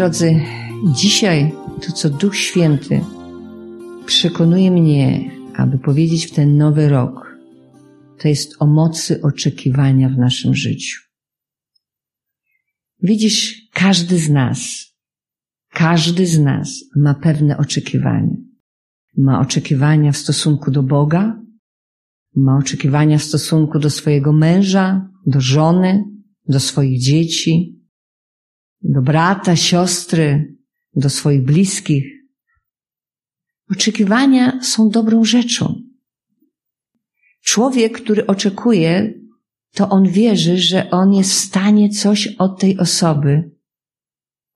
Drodzy, dzisiaj to, co Duch Święty przekonuje mnie, aby powiedzieć w ten nowy rok, to jest o mocy oczekiwania w naszym życiu. Widzisz, każdy z nas, każdy z nas ma pewne oczekiwania. Ma oczekiwania w stosunku do Boga, ma oczekiwania w stosunku do swojego męża, do żony, do swoich dzieci, do brata, siostry, do swoich bliskich. Oczekiwania są dobrą rzeczą. Człowiek, który oczekuje, to on wierzy, że on jest w stanie coś od tej osoby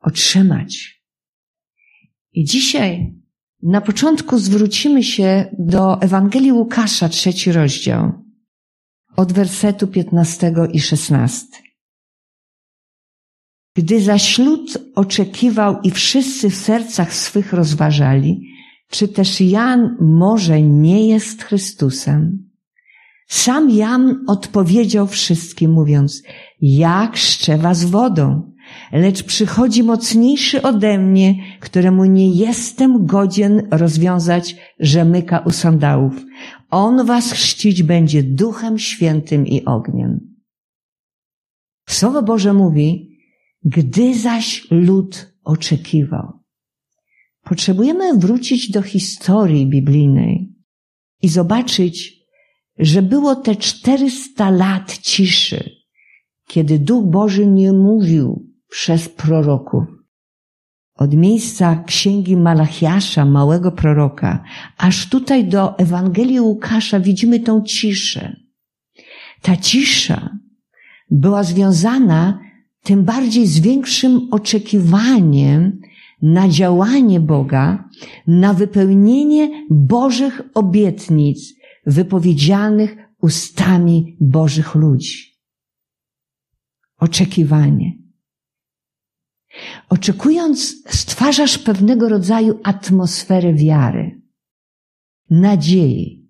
otrzymać. I dzisiaj na początku zwrócimy się do Ewangelii Łukasza, trzeci rozdział, od wersetu 15 i 16. Gdy zaś lud oczekiwał i wszyscy w sercach swych rozważali, czy też Jan może nie jest Chrystusem, sam Jan odpowiedział wszystkim, mówiąc, jak chrzczę was wodą, lecz przychodzi mocniejszy ode mnie, któremu nie jestem godzien rozwiązać rzemyka u sandałów. On was chrzcić będzie duchem świętym i ogniem. Słowo Boże mówi, gdy zaś lud oczekiwał. Potrzebujemy wrócić do historii biblijnej i zobaczyć, że było te 400 lat ciszy, kiedy Duch Boży nie mówił przez proroków. Od miejsca księgi Malachiasza, małego proroka, aż tutaj do Ewangelii Łukasza widzimy tą ciszę. Ta cisza była związana tym bardziej z większym oczekiwaniem na działanie Boga, na wypełnienie Bożych obietnic wypowiedzianych ustami Bożych ludzi. Oczekiwanie. Oczekując, stwarzasz pewnego rodzaju atmosferę wiary, nadziei,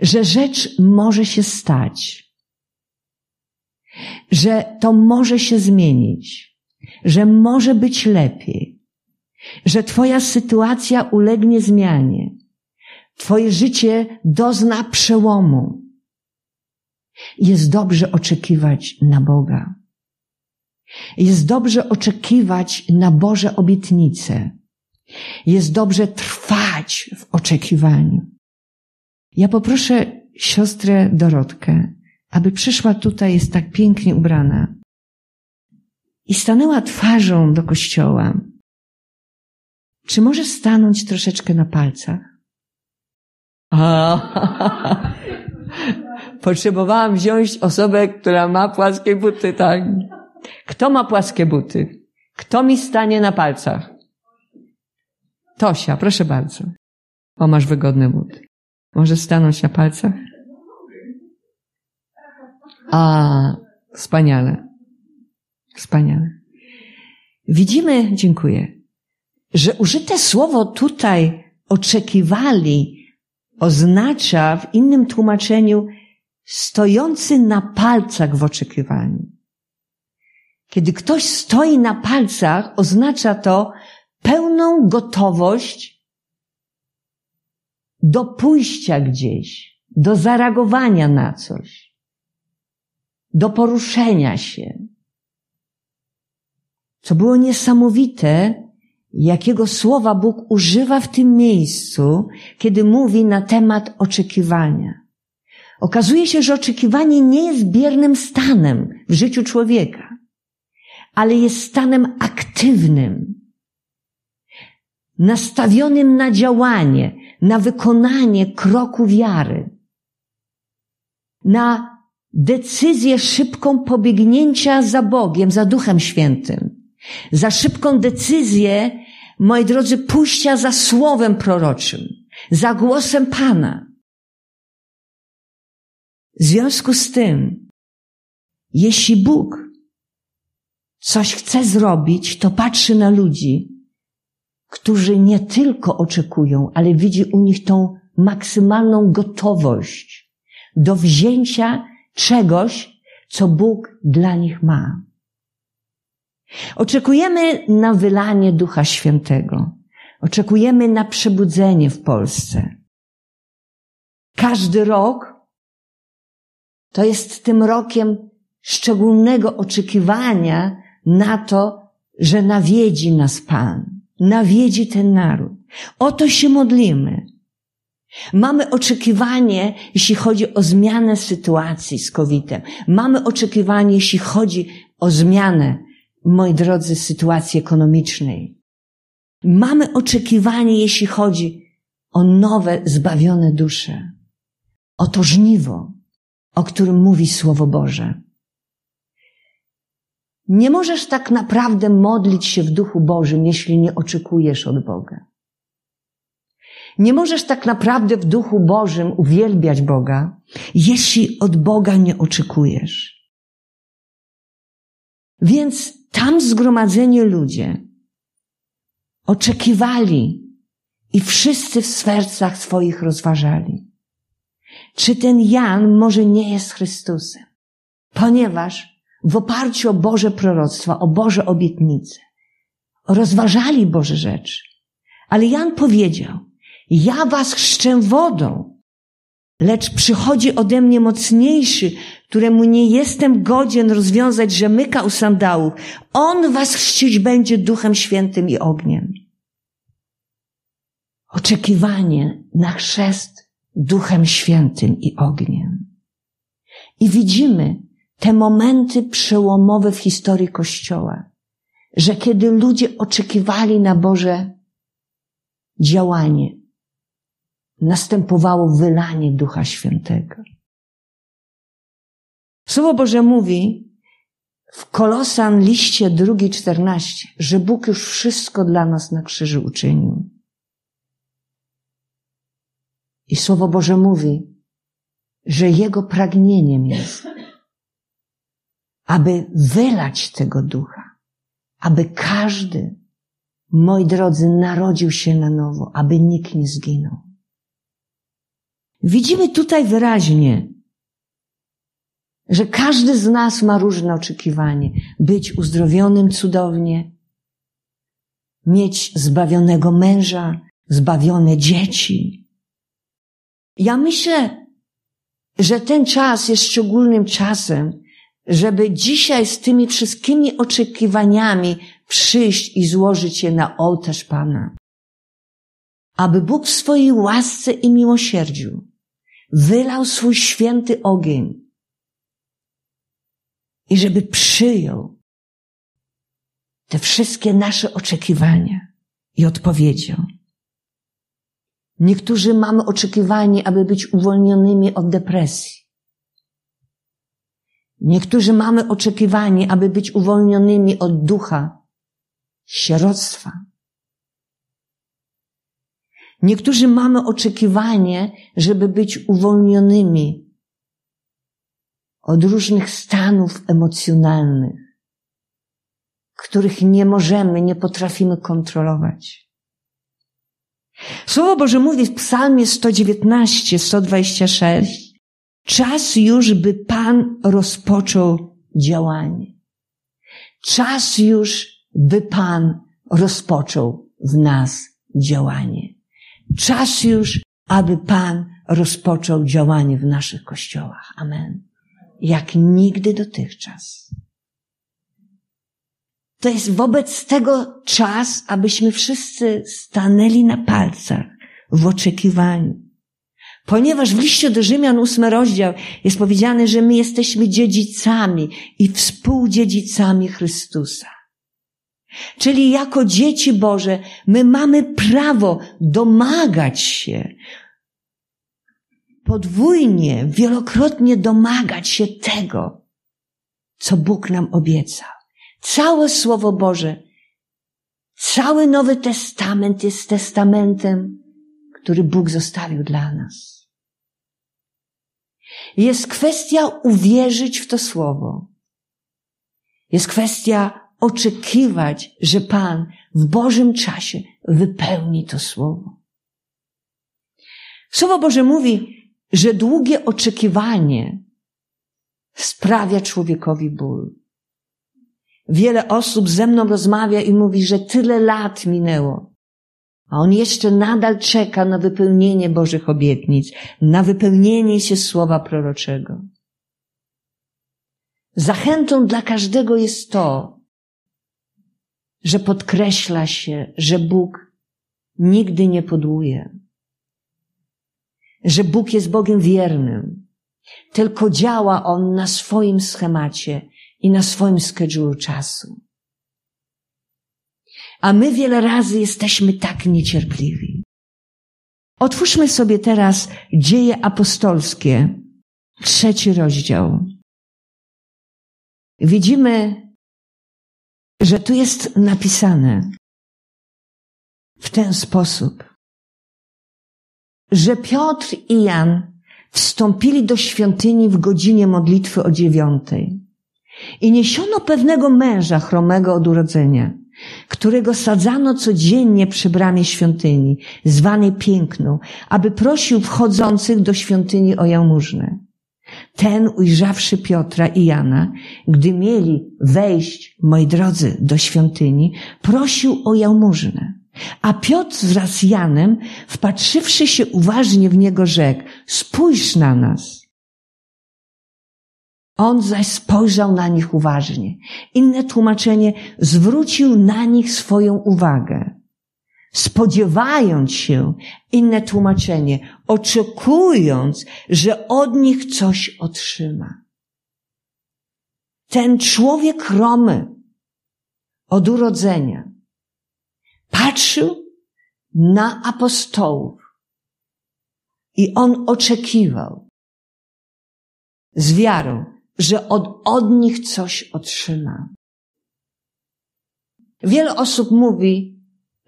że rzecz może się stać, że to może się zmienić, że może być lepiej, że Twoja sytuacja ulegnie zmianie, Twoje życie dozna przełomu. Jest dobrze oczekiwać na Boga. Jest dobrze oczekiwać na Boże obietnice. Jest dobrze trwać w oczekiwaniu. Ja poproszę siostrę Dorotkę, aby przyszła tutaj, jest tak pięknie ubrana i stanęła twarzą do kościoła. Czy może stanąć troszeczkę na palcach? A, potrzebowałam wziąć osobę, która ma płaskie buty, tak? Kto ma płaskie buty? Kto mi stanie na palcach? Tosia, proszę bardzo. O, masz wygodne buty. Może stanąć na palcach? A, wspaniale. Wspaniale. Widzimy, dziękuję, że użyte słowo tutaj oczekiwali oznacza w innym tłumaczeniu stojący na palcach w oczekiwaniu. Kiedy ktoś stoi na palcach, oznacza to pełną gotowość do pójścia gdzieś, do zareagowania na coś, do poruszenia się. Co było niesamowite, jakiego słowa Bóg używa w tym miejscu, kiedy mówi na temat oczekiwania. Okazuje się, że oczekiwanie nie jest biernym stanem w życiu człowieka, ale jest stanem aktywnym, nastawionym na działanie, na wykonanie kroku wiary, na decyzję szybką pobiegnięcia za Bogiem, za Duchem Świętym za szybką decyzję, moi drodzy, pójścia za słowem proroczym, za głosem Pana. W związku z tym, jeśli Bóg coś chce zrobić, to patrzy na ludzi, którzy nie tylko oczekują, ale widzi u nich tą maksymalną gotowość do wzięcia czegoś, co Bóg dla nich ma. Oczekujemy na wylanie Ducha Świętego. Oczekujemy na przebudzenie w Polsce. Każdy rok to jest tym rokiem szczególnego oczekiwania na to, że nawiedzi nas Pan, nawiedzi ten naród. O to się modlimy. Mamy oczekiwanie, jeśli chodzi o zmianę sytuacji z COVID-em. Mamy oczekiwanie, jeśli chodzi o zmianę, moi drodzy, sytuacji ekonomicznej. Mamy oczekiwanie, jeśli chodzi o nowe, zbawione dusze. O to żniwo, o którym mówi Słowo Boże. Nie możesz tak naprawdę modlić się w Duchu Bożym, jeśli nie oczekujesz od Boga. Nie możesz tak naprawdę w Duchu Bożym uwielbiać Boga, jeśli od Boga nie oczekujesz. Więc tam zgromadzeni ludzie oczekiwali i wszyscy w sercach swoich rozważali. Czy ten Jan może nie jest Chrystusem? Ponieważ w oparciu o Boże proroctwa, o Boże obietnice, rozważali Boże rzeczy. Ale Jan powiedział, ja was chrzczę wodą, lecz przychodzi ode mnie mocniejszy, któremu nie jestem godzien rozwiązać rzemyka u sandałów. On was chrzcić będzie duchem świętym i ogniem. Oczekiwanie na chrzest duchem świętym i ogniem. I widzimy te momenty przełomowe w historii Kościoła, że kiedy ludzie oczekiwali na Boże działanie, następowało wylanie Ducha Świętego. Słowo Boże mówi w Kolosan liście drugi czternaście, że Bóg już wszystko dla nas na krzyżu uczynił. I Słowo Boże mówi, że Jego pragnieniem jest, aby wylać tego ducha, aby każdy, moi drodzy, narodził się na nowo, aby nikt nie zginął. Widzimy tutaj wyraźnie, że każdy z nas ma różne oczekiwanie. Być uzdrowionym cudownie, mieć zbawionego męża, zbawione dzieci. Ja myślę, że ten czas jest szczególnym czasem, żeby dzisiaj z tymi wszystkimi oczekiwaniami przyjść i złożyć je na ołtarz Pana. Aby Bóg w swojej łasce i miłosierdziu wylał swój święty ogień i żeby przyjął te wszystkie nasze oczekiwania i odpowiedział. Niektórzy mamy oczekiwanie, aby być uwolnionymi od depresji. Niektórzy mamy oczekiwanie, aby być uwolnionymi od ducha sieroctwa. Niektórzy mamy oczekiwanie, żeby być uwolnionymi od różnych stanów emocjonalnych, których nie możemy, nie potrafimy kontrolować. Słowo Boże mówi w Psalmie 119, 126, czas już, by Pan rozpoczął działanie. Czas już, by Pan rozpoczął w nas działanie. Czas już, aby Pan rozpoczął działanie w naszych kościołach. Amen. Jak nigdy dotychczas. To jest wobec tego czas, abyśmy wszyscy stanęli na palcach w oczekiwaniu. Ponieważ w liście do Rzymian, ósmy rozdział, jest powiedziane, że my jesteśmy dziedzicami i współdziedzicami Chrystusa. Czyli jako dzieci Boże, my mamy prawo domagać się, podwójnie, wielokrotnie domagać się tego, co Bóg nam obiecał. Całe Słowo Boże, cały Nowy Testament jest testamentem, który Bóg zostawił dla nas. Jest kwestia uwierzyć w to Słowo. Jest kwestia oczekiwać, że Pan w Bożym czasie wypełni to słowo. Słowo Boże mówi, że długie oczekiwanie sprawia człowiekowi ból. Wiele osób ze mną rozmawia i mówi, że tyle lat minęło. A on jeszcze nadal czeka na wypełnienie Bożych obietnic, na wypełnienie się słowa proroczego. Zachętą dla każdego jest to, że podkreśla się, że Bóg nigdy nie podłuje, że Bóg jest Bogiem wiernym, tylko działa On na swoim schemacie i na swoim schedule czasu. A my wiele razy jesteśmy tak niecierpliwi. Otwórzmy sobie teraz dzieje apostolskie, trzeci rozdział. Widzimy, że tu jest napisane w ten sposób, że Piotr i Jan wstąpili do świątyni w godzinie modlitwy o dziewiątej i niesiono pewnego męża chromego od urodzenia, którego sadzano codziennie przy bramie świątyni, zwanej Piękną, aby prosił wchodzących do świątyni o jałmużnę. Ten, ujrzawszy Piotra i Jana, gdy mieli wejść, moi drodzy, do świątyni, prosił o jałmużnę. A Piotr wraz z Janem, wpatrzywszy się uważnie w niego, rzekł, spójrz na nas. On zaś spojrzał na nich uważnie. Inne tłumaczenie, zwrócił na nich swoją uwagę. Spodziewając się, inne tłumaczenie, oczekując, że od nich coś otrzyma. Ten człowiek romy od urodzenia patrzył na apostołów i on oczekiwał z wiarą, że od, od nich coś otrzyma. Wiele osób mówi,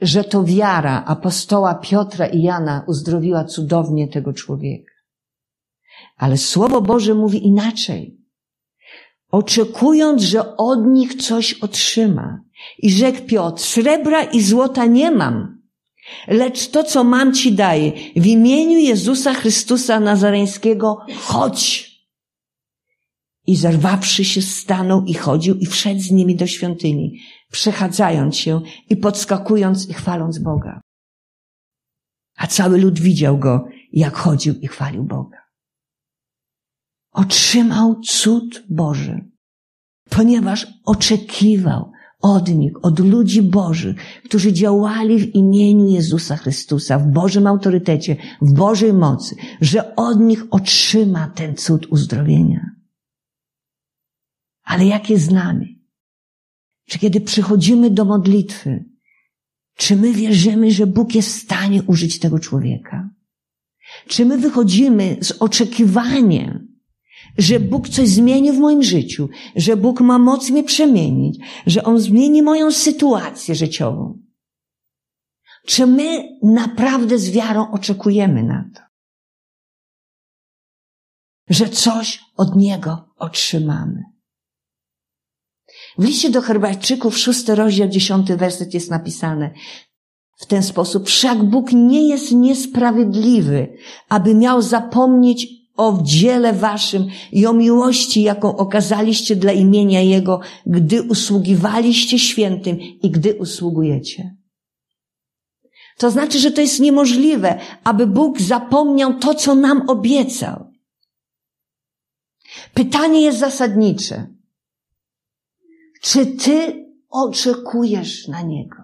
że to wiara apostoła Piotra i Jana uzdrowiła cudownie tego człowieka. Ale Słowo Boże mówi inaczej. Oczekując, że od nich coś otrzyma. I rzekł Piotr, srebra i złota nie mam, lecz to, co mam ci daję. W imieniu Jezusa Chrystusa Nazareńskiego chodź. I zerwawszy się, stanął i chodził i wszedł z nimi do świątyni, przechadzając się i podskakując i chwaląc Boga. A cały lud widział go, jak chodził i chwalił Boga. Otrzymał cud Boży, ponieważ oczekiwał od nich, od ludzi Bożych, którzy działali w imieniu Jezusa Chrystusa, w Bożym autorytecie, w Bożej mocy, że od nich otrzyma ten cud uzdrowienia. Ale jakie znamy? Czy kiedy przychodzimy do modlitwy, czy my wierzymy, że Bóg jest w stanie użyć tego człowieka? Czy my wychodzimy z oczekiwaniem, że Bóg coś zmieni w moim życiu, że Bóg ma moc mnie przemienić, że On zmieni moją sytuację życiową? Czy my naprawdę z wiarą oczekujemy na to? Że coś od Niego otrzymamy. W liście do Herbajczyków, szósty rozdział, dziesiąty werset jest napisane w ten sposób. Wszak Bóg nie jest niesprawiedliwy, aby miał zapomnieć o dziele waszym i o miłości, jaką okazaliście dla imienia Jego, gdy usługiwaliście świętym i gdy usługujecie. To znaczy, że to jest niemożliwe, aby Bóg zapomniał to, co nam obiecał. Pytanie jest zasadnicze. Czy ty oczekujesz na Niego?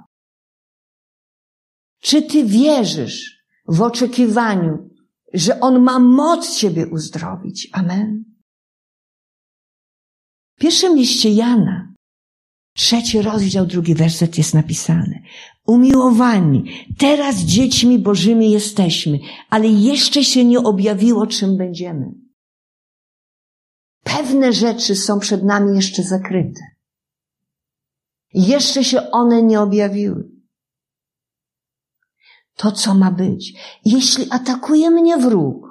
Czy ty wierzysz w oczekiwaniu, że On ma moc Ciebie uzdrowić? Amen. W pierwszym liście Jana, trzeci rozdział, drugi werset jest napisany. Umiłowani, teraz dziećmi Bożymi jesteśmy, ale jeszcze się nie objawiło, czym będziemy. Pewne rzeczy są przed nami jeszcze zakryte. Jeszcze się one nie objawiły. To, co ma być. Jeśli atakuje mnie wróg,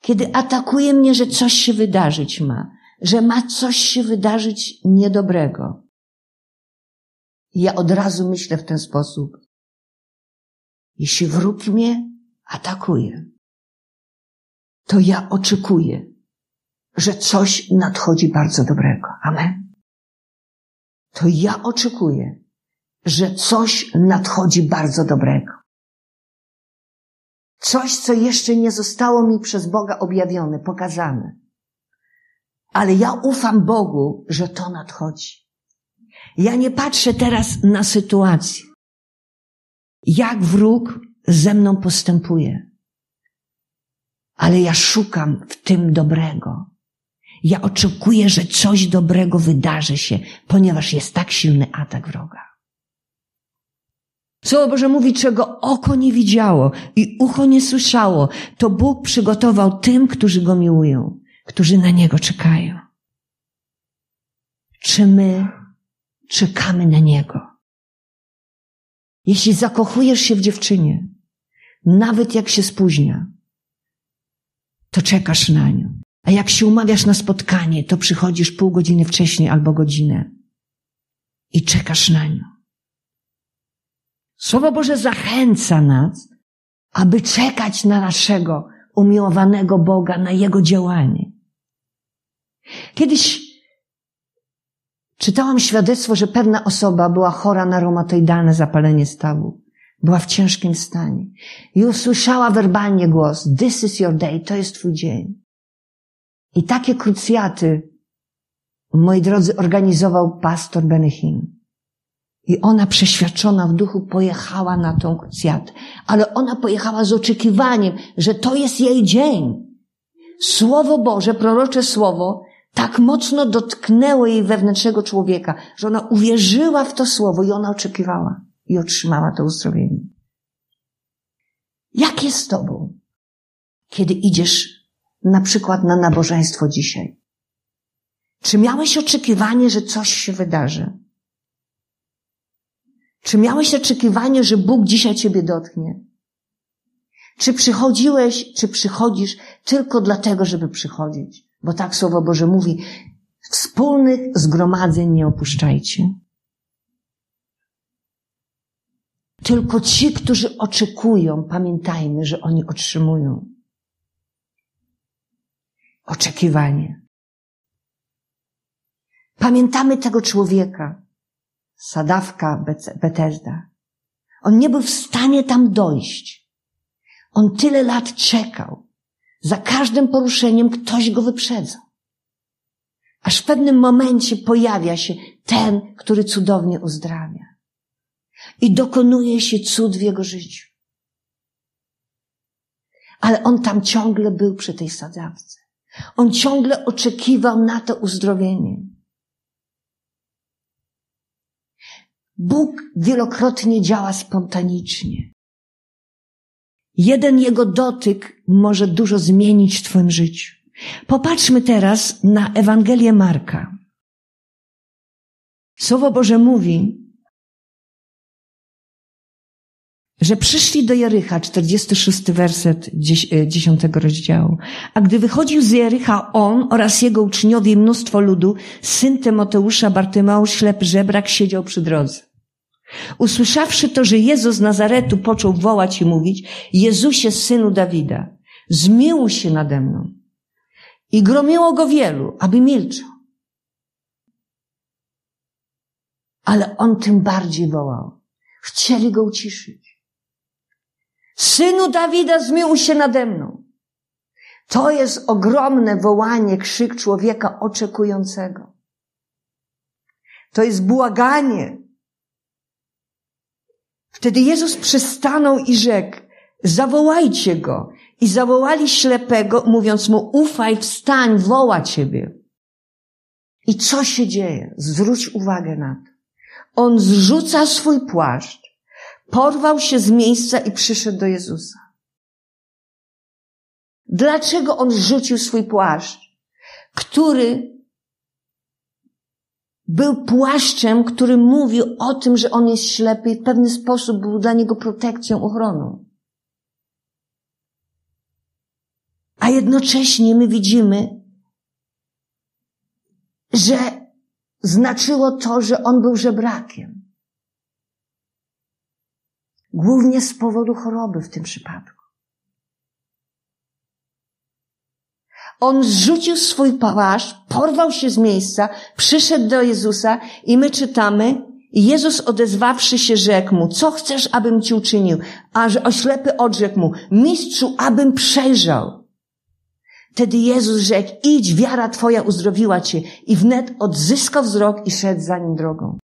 kiedy atakuje mnie, że coś się wydarzyć ma, że ma coś się wydarzyć niedobrego, ja od razu myślę w ten sposób. Jeśli wróg mnie atakuje, to ja oczekuję, że coś nadchodzi bardzo dobrego. Amen. To ja oczekuję, że coś nadchodzi bardzo dobrego. Coś, co jeszcze nie zostało mi przez Boga objawione, pokazane. Ale ja ufam Bogu, że to nadchodzi. Ja nie patrzę teraz na sytuację. Jak wróg ze mną postępuje. Ale ja szukam w tym dobrego. Ja oczekuję, że coś dobrego wydarzy się, ponieważ jest tak silny atak wroga. Słowo Boże mówi, czego oko nie widziało i ucho nie słyszało, to Bóg przygotował tym, którzy Go miłują, którzy na Niego czekają. Czy my czekamy na Niego? Jeśli zakochujesz się w dziewczynie, nawet jak się spóźnia, to czekasz na nią. A jak się umawiasz na spotkanie, to przychodzisz pół godziny wcześniej albo godzinę i czekasz na nią. Słowo Boże zachęca nas, aby czekać na naszego umiłowanego Boga, na Jego działanie. Kiedyś czytałam świadectwo, że pewna osoba była chora na reumatoidalne zapalenie stawu. Była w ciężkim stanie. I usłyszała werbalnie głos, this is your day, to jest twój dzień. I takie krucjaty, moi drodzy, organizował pastor Benehim. I ona przeświadczona w duchu pojechała na tą krucjatę. Ale ona pojechała z oczekiwaniem, że to jest jej dzień. Słowo Boże, prorocze słowo, tak mocno dotknęło jej wewnętrznego człowieka, że ona uwierzyła w to słowo i ona oczekiwała i otrzymała to uzdrowienie. Jak jest z Tobą, kiedy idziesz na przykład na nabożeństwo dzisiaj? Czy miałeś oczekiwanie, że coś się wydarzy? Czy miałeś oczekiwanie, że Bóg dzisiaj Ciebie dotknie? Czy przychodziłeś, czy przychodzisz tylko dlatego, żeby przychodzić? Bo tak Słowo Boże mówi, wspólnych zgromadzeń nie opuszczajcie. Tylko ci, którzy oczekują, pamiętajmy, że oni otrzymują. Oczekiwanie. Pamiętamy tego człowieka, Sadawka Betesda. On nie był w stanie tam dojść. On tyle lat czekał. Za każdym poruszeniem ktoś go wyprzedza. Aż w pewnym momencie pojawia się ten, który cudownie uzdrawia i dokonuje się cud w jego życiu. Ale on tam ciągle był przy tej sadzawce. On ciągle oczekiwał na to uzdrowienie. Bóg wielokrotnie działa spontanicznie. Jeden jego dotyk może dużo zmienić w Twoim życiu. Popatrzmy teraz na Ewangelię Marka. Słowo Boże mówi, że przyszli do Jericha, 46 werset 10 e, rozdziału. A gdy wychodził z Jericha on oraz jego uczniowie i mnóstwo ludu, syn Tymoteusza, Bartymeusz, ślepy żebrak, siedział przy drodze. Usłyszawszy to, że Jezus z Nazaretu począł wołać i mówić, Jezusie, synu Dawida, zmiłuj się nade mną. I gromiło go wielu, aby milczał. Ale on tym bardziej wołał. Chcieli go uciszyć. Synu Dawida, zmiłuj się nade mną. To jest ogromne wołanie, krzyk człowieka oczekującego. To jest błaganie. Wtedy Jezus przystanął i rzekł, zawołajcie go. I zawołali ślepego, mówiąc mu, ufaj, wstań, woła ciebie. I co się dzieje? Zwróć uwagę na to. On zrzuca swój płaszcz, Porwał się z miejsca i przyszedł do Jezusa. Dlaczego on rzucił swój płaszcz, który był płaszczem, który mówił o tym, że on jest ślepy i w pewien sposób był dla niego protekcją, ochroną. A jednocześnie my widzimy, że znaczyło to, że on był żebrakiem. Głównie z powodu choroby w tym przypadku. On zrzucił swój płaszcz, porwał się z miejsca, przyszedł do Jezusa i my czytamy, Jezus odezwawszy się rzekł mu, co chcesz, abym ci uczynił? A oślepy odrzekł mu, mistrzu, abym przejrzał. Wtedy Jezus rzekł, idź, wiara twoja uzdrowiła cię. I wnet odzyskał wzrok i szedł za nim drogą.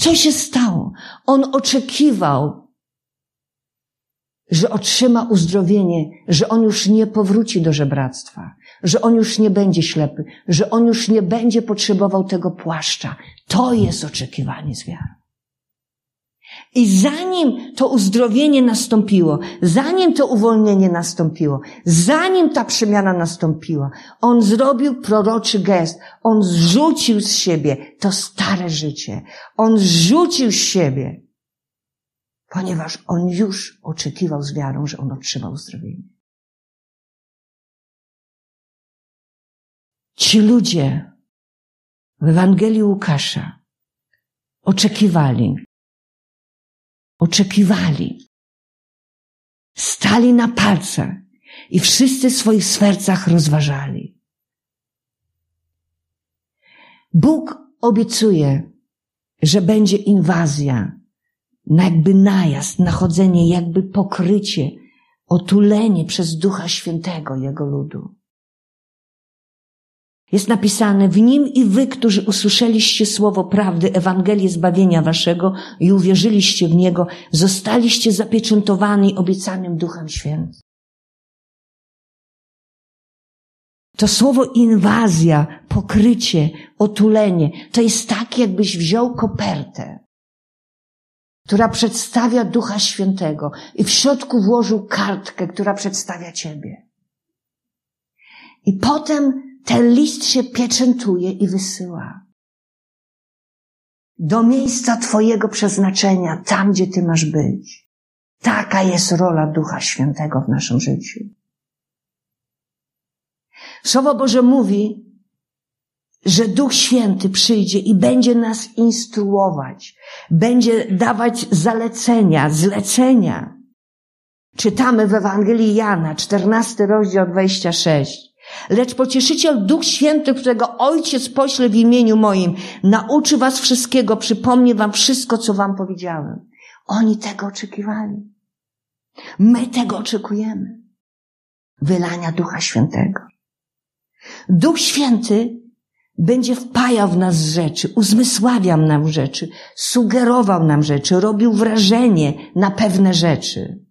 Co się stało? On oczekiwał, że otrzyma uzdrowienie, że on już nie powróci do żebractwa, że on już nie będzie ślepy, że on już nie będzie potrzebował tego płaszcza. To jest oczekiwanie z wiarą. I zanim to uzdrowienie nastąpiło, zanim to uwolnienie nastąpiło, zanim ta przemiana nastąpiła, on zrobił proroczy gest. On zrzucił z siebie to stare życie. On zrzucił z siebie, ponieważ on już oczekiwał z wiarą, że on otrzymał uzdrowienie. Ci ludzie w Ewangelii Łukasza oczekiwali, oczekiwali. Stali na palcach i wszyscy w swoich sercach rozważali. Bóg obiecuje, że będzie inwazja, jakby najazd, nachodzenie, jakby pokrycie, otulenie przez Ducha Świętego Jego ludu. Jest napisane, w nim i wy, którzy usłyszeliście słowo prawdy, Ewangelię zbawienia waszego i uwierzyliście w niego, zostaliście zapieczętowani obiecanym Duchem Świętym. To słowo inwazja, pokrycie, otulenie, to jest tak, jakbyś wziął kopertę, która przedstawia Ducha Świętego i w środku włożył kartkę, która przedstawia Ciebie. I potem ten list się pieczętuje i wysyła. Do miejsca Twojego przeznaczenia, tam gdzie Ty masz być. Taka jest rola Ducha Świętego w naszym życiu. Słowo Boże mówi, że Duch Święty przyjdzie i będzie nas instruować, będzie dawać zalecenia, zlecenia. Czytamy w Ewangelii Jana, 14 rozdział 26. Lecz pocieszyciel Duch Święty, którego Ojciec pośle w imieniu moim, nauczy was wszystkiego, przypomni wam wszystko, co wam powiedziałem. Oni tego oczekiwali. My tego oczekujemy. Wylania Ducha Świętego. Duch Święty będzie wpajał w nas rzeczy, uzmysławiał nam rzeczy, sugerował nam rzeczy, robił wrażenie na pewne rzeczy.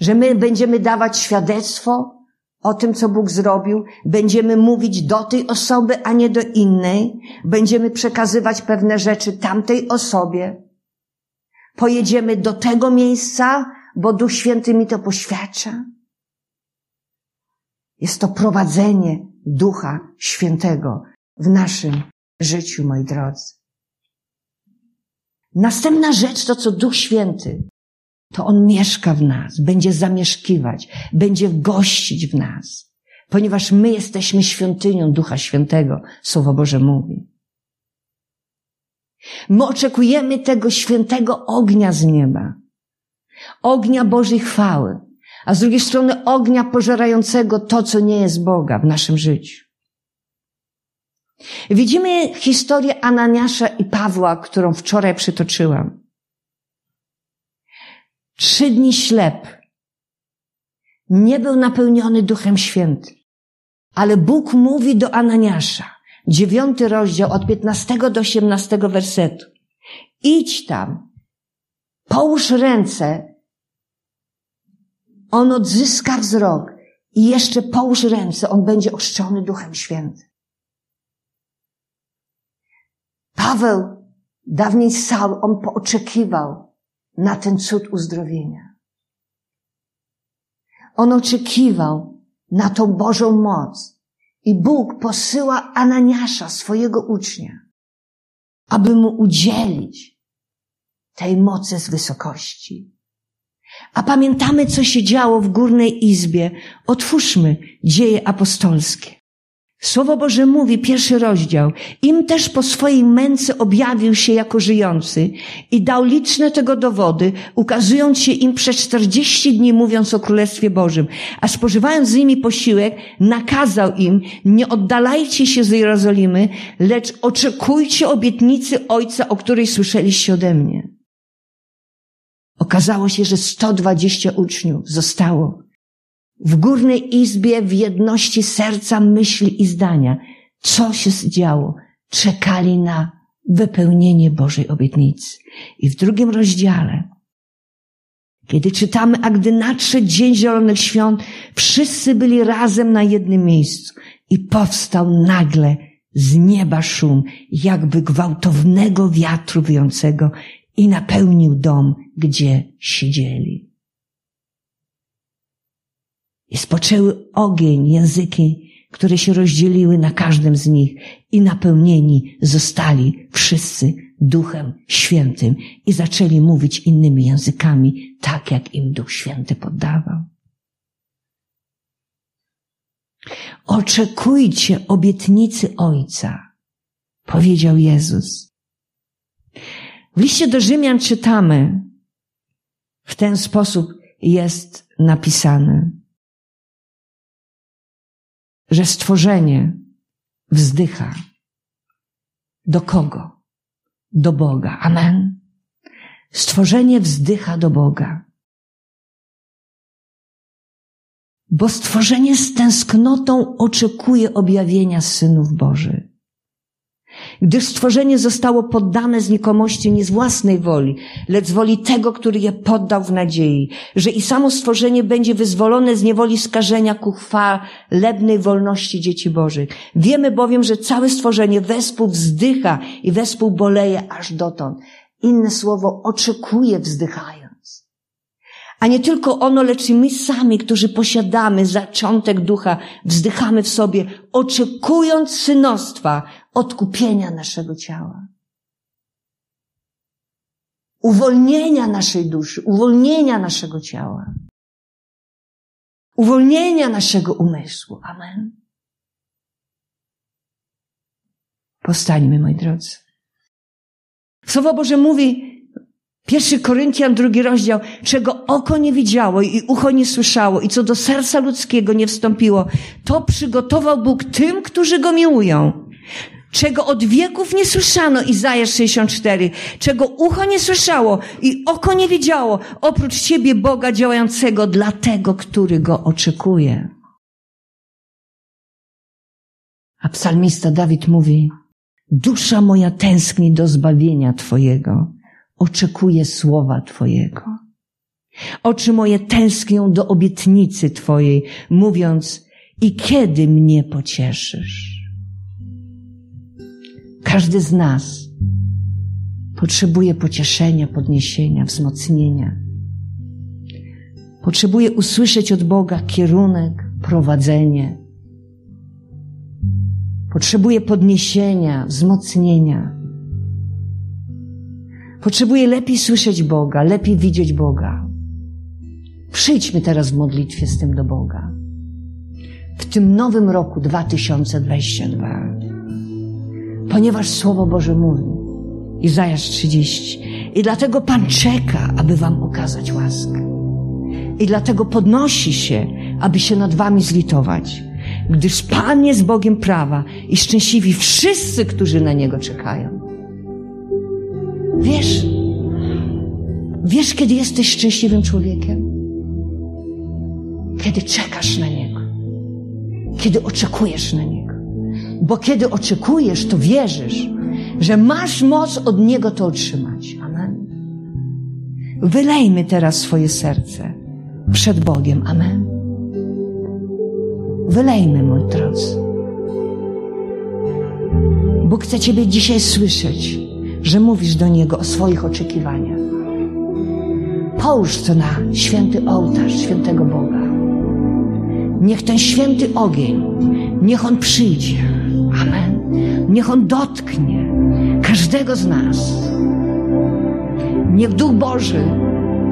Że my będziemy dawać świadectwo o tym, co Bóg zrobił, będziemy mówić do tej osoby, a nie do innej, będziemy przekazywać pewne rzeczy tamtej osobie. Pojedziemy do tego miejsca, bo Duch Święty mi to poświadcza. Jest to prowadzenie Ducha Świętego w naszym życiu, moi drodzy. Następna rzecz to, co Duch Święty to On mieszka w nas, będzie zamieszkiwać, będzie gościć w nas, ponieważ my jesteśmy świątynią Ducha Świętego, Słowo Boże mówi. My oczekujemy tego świętego ognia z nieba, ognia Bożej chwały, a z drugiej strony ognia pożerającego to, co nie jest Boga w naszym życiu. Widzimy historię Ananiasza i Pawła, którą wczoraj przytoczyłam. Trzy dni ślep. Nie był napełniony Duchem Świętym. Ale Bóg mówi do Ananiasza, dziewiąty rozdział od 15 do 18 wersetu. Idź tam, połóż ręce, on odzyska wzrok i jeszcze połóż ręce, on będzie oszczony Duchem Świętym. Paweł, dawniej Saul, on oczekiwał, na ten cud uzdrowienia. On oczekiwał na tą Bożą moc i Bóg posyła Ananiasza, swojego ucznia, aby mu udzielić tej mocy z wysokości. A pamiętamy, co się działo w górnej izbie. Otwórzmy dzieje apostolskie. Słowo Boże mówi, pierwszy rozdział, im też po swojej męce objawił się jako żyjący i dał liczne tego dowody, ukazując się im przez czterdzieści dni mówiąc o Królestwie Bożym, a spożywając z nimi posiłek, nakazał im, nie oddalajcie się z Jerozolimy, lecz oczekujcie obietnicy Ojca, o której słyszeliście ode mnie. Okazało się, że 120 uczniów zostało w górnej izbie w jedności serca, myśli i zdania. Co się działo? Czekali na wypełnienie Bożej obietnicy. I w drugim rozdziale, kiedy czytamy, a gdy nadszedł Dzień Zielonych Świąt, wszyscy byli razem na jednym miejscu i powstał nagle z nieba szum, jakby gwałtownego wiatru wyjącego i napełnił dom, gdzie siedzieli. I spoczęły ogień, języki, które się rozdzieliły na każdym z nich i napełnieni zostali wszyscy Duchem Świętym i zaczęli mówić innymi językami, tak jak im Duch Święty poddawał. Oczekujcie obietnicy Ojca, powiedział Jezus. W liście do Rzymian czytamy, w ten sposób jest napisane że stworzenie wzdycha. Do kogo? Do Boga. Amen. Stworzenie wzdycha do Boga. Bo stworzenie z tęsknotą oczekuje objawienia synów Bożych gdyż stworzenie zostało poddane znikomości nie z własnej woli, lecz z woli tego, który je poddał w nadziei, że i samo stworzenie będzie wyzwolone z niewoli skażenia ku chwalebnej wolności dzieci Bożych. Wiemy bowiem, że całe stworzenie wespół wzdycha i wespół boleje aż dotąd. Inne słowo, oczekuje wzdychając. A nie tylko ono, lecz i my sami, którzy posiadamy zaczątek ducha, wzdychamy w sobie, oczekując synostwa, odkupienia naszego ciała. Uwolnienia naszej duszy, uwolnienia naszego ciała. Uwolnienia naszego umysłu. Amen. Postańmy, moi drodzy. Słowo Boże mówi, Pierwszy Koryntian, drugi rozdział, czego oko nie widziało i ucho nie słyszało i co do serca ludzkiego nie wstąpiło, to przygotował Bóg tym, którzy Go miłują. Czego od wieków nie słyszano, Izajasz 64, czego ucho nie słyszało i oko nie widziało, oprócz Ciebie Boga działającego dla tego, który Go oczekuje. A psalmista Dawid mówi, dusza moja tęskni do zbawienia Twojego oczekuję słowa Twojego. Oczy moje tęsknią do obietnicy Twojej, mówiąc, i kiedy mnie pocieszysz? Każdy z nas potrzebuje pocieszenia, podniesienia, wzmocnienia. Potrzebuje usłyszeć od Boga kierunek, prowadzenie. Potrzebuje podniesienia, wzmocnienia. Potrzebuję lepiej słyszeć Boga, lepiej widzieć Boga. Przyjdźmy teraz w modlitwie z tym do Boga. W tym nowym roku 2022. Ponieważ Słowo Boże mówi, Izajasz 30, i dlatego Pan czeka, aby Wam okazać łaskę. I dlatego podnosi się, aby się nad Wami zlitować. Gdyż Pan jest Bogiem prawa i szczęśliwi wszyscy, którzy na Niego czekają. Wiesz, wiesz, kiedy jesteś szczęśliwym człowiekiem? Kiedy czekasz na Niego. Kiedy oczekujesz na Niego. Bo kiedy oczekujesz, to wierzysz, że masz moc od Niego to otrzymać. Amen. Wylejmy teraz swoje serce przed Bogiem. Amen. Wylejmy, mój drodzy. Bóg chce Ciebie dzisiaj słyszeć że mówisz do Niego o swoich oczekiwaniach. Połóż to na święty ołtarz świętego Boga. Niech ten święty ogień, niech on przyjdzie. Amen. Niech on dotknie każdego z nas. Niech Duch Boży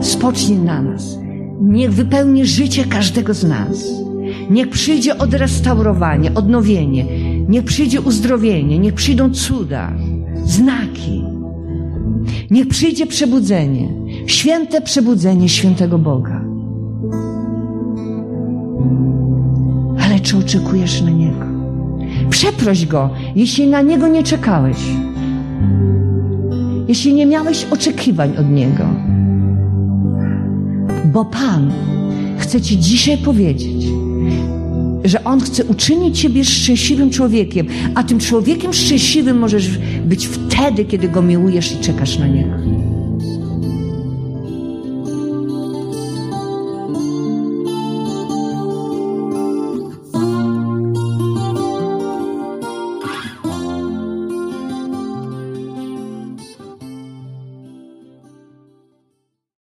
spocznie na nas. Niech wypełni życie każdego z nas. Niech przyjdzie odrestaurowanie, odnowienie. Niech przyjdzie uzdrowienie, niech przyjdą cuda, znaki. Niech przyjdzie przebudzenie, święte przebudzenie świętego Boga. Ale czy oczekujesz na Niego? Przeproś Go, jeśli na Niego nie czekałeś. Jeśli nie miałeś oczekiwań od Niego. Bo Pan chce Ci dzisiaj powiedzieć, że On chce uczynić Ciebie szczęśliwym człowiekiem, a tym człowiekiem szczęśliwym możesz być wtedy, kiedy Go miłujesz i czekasz na Niego.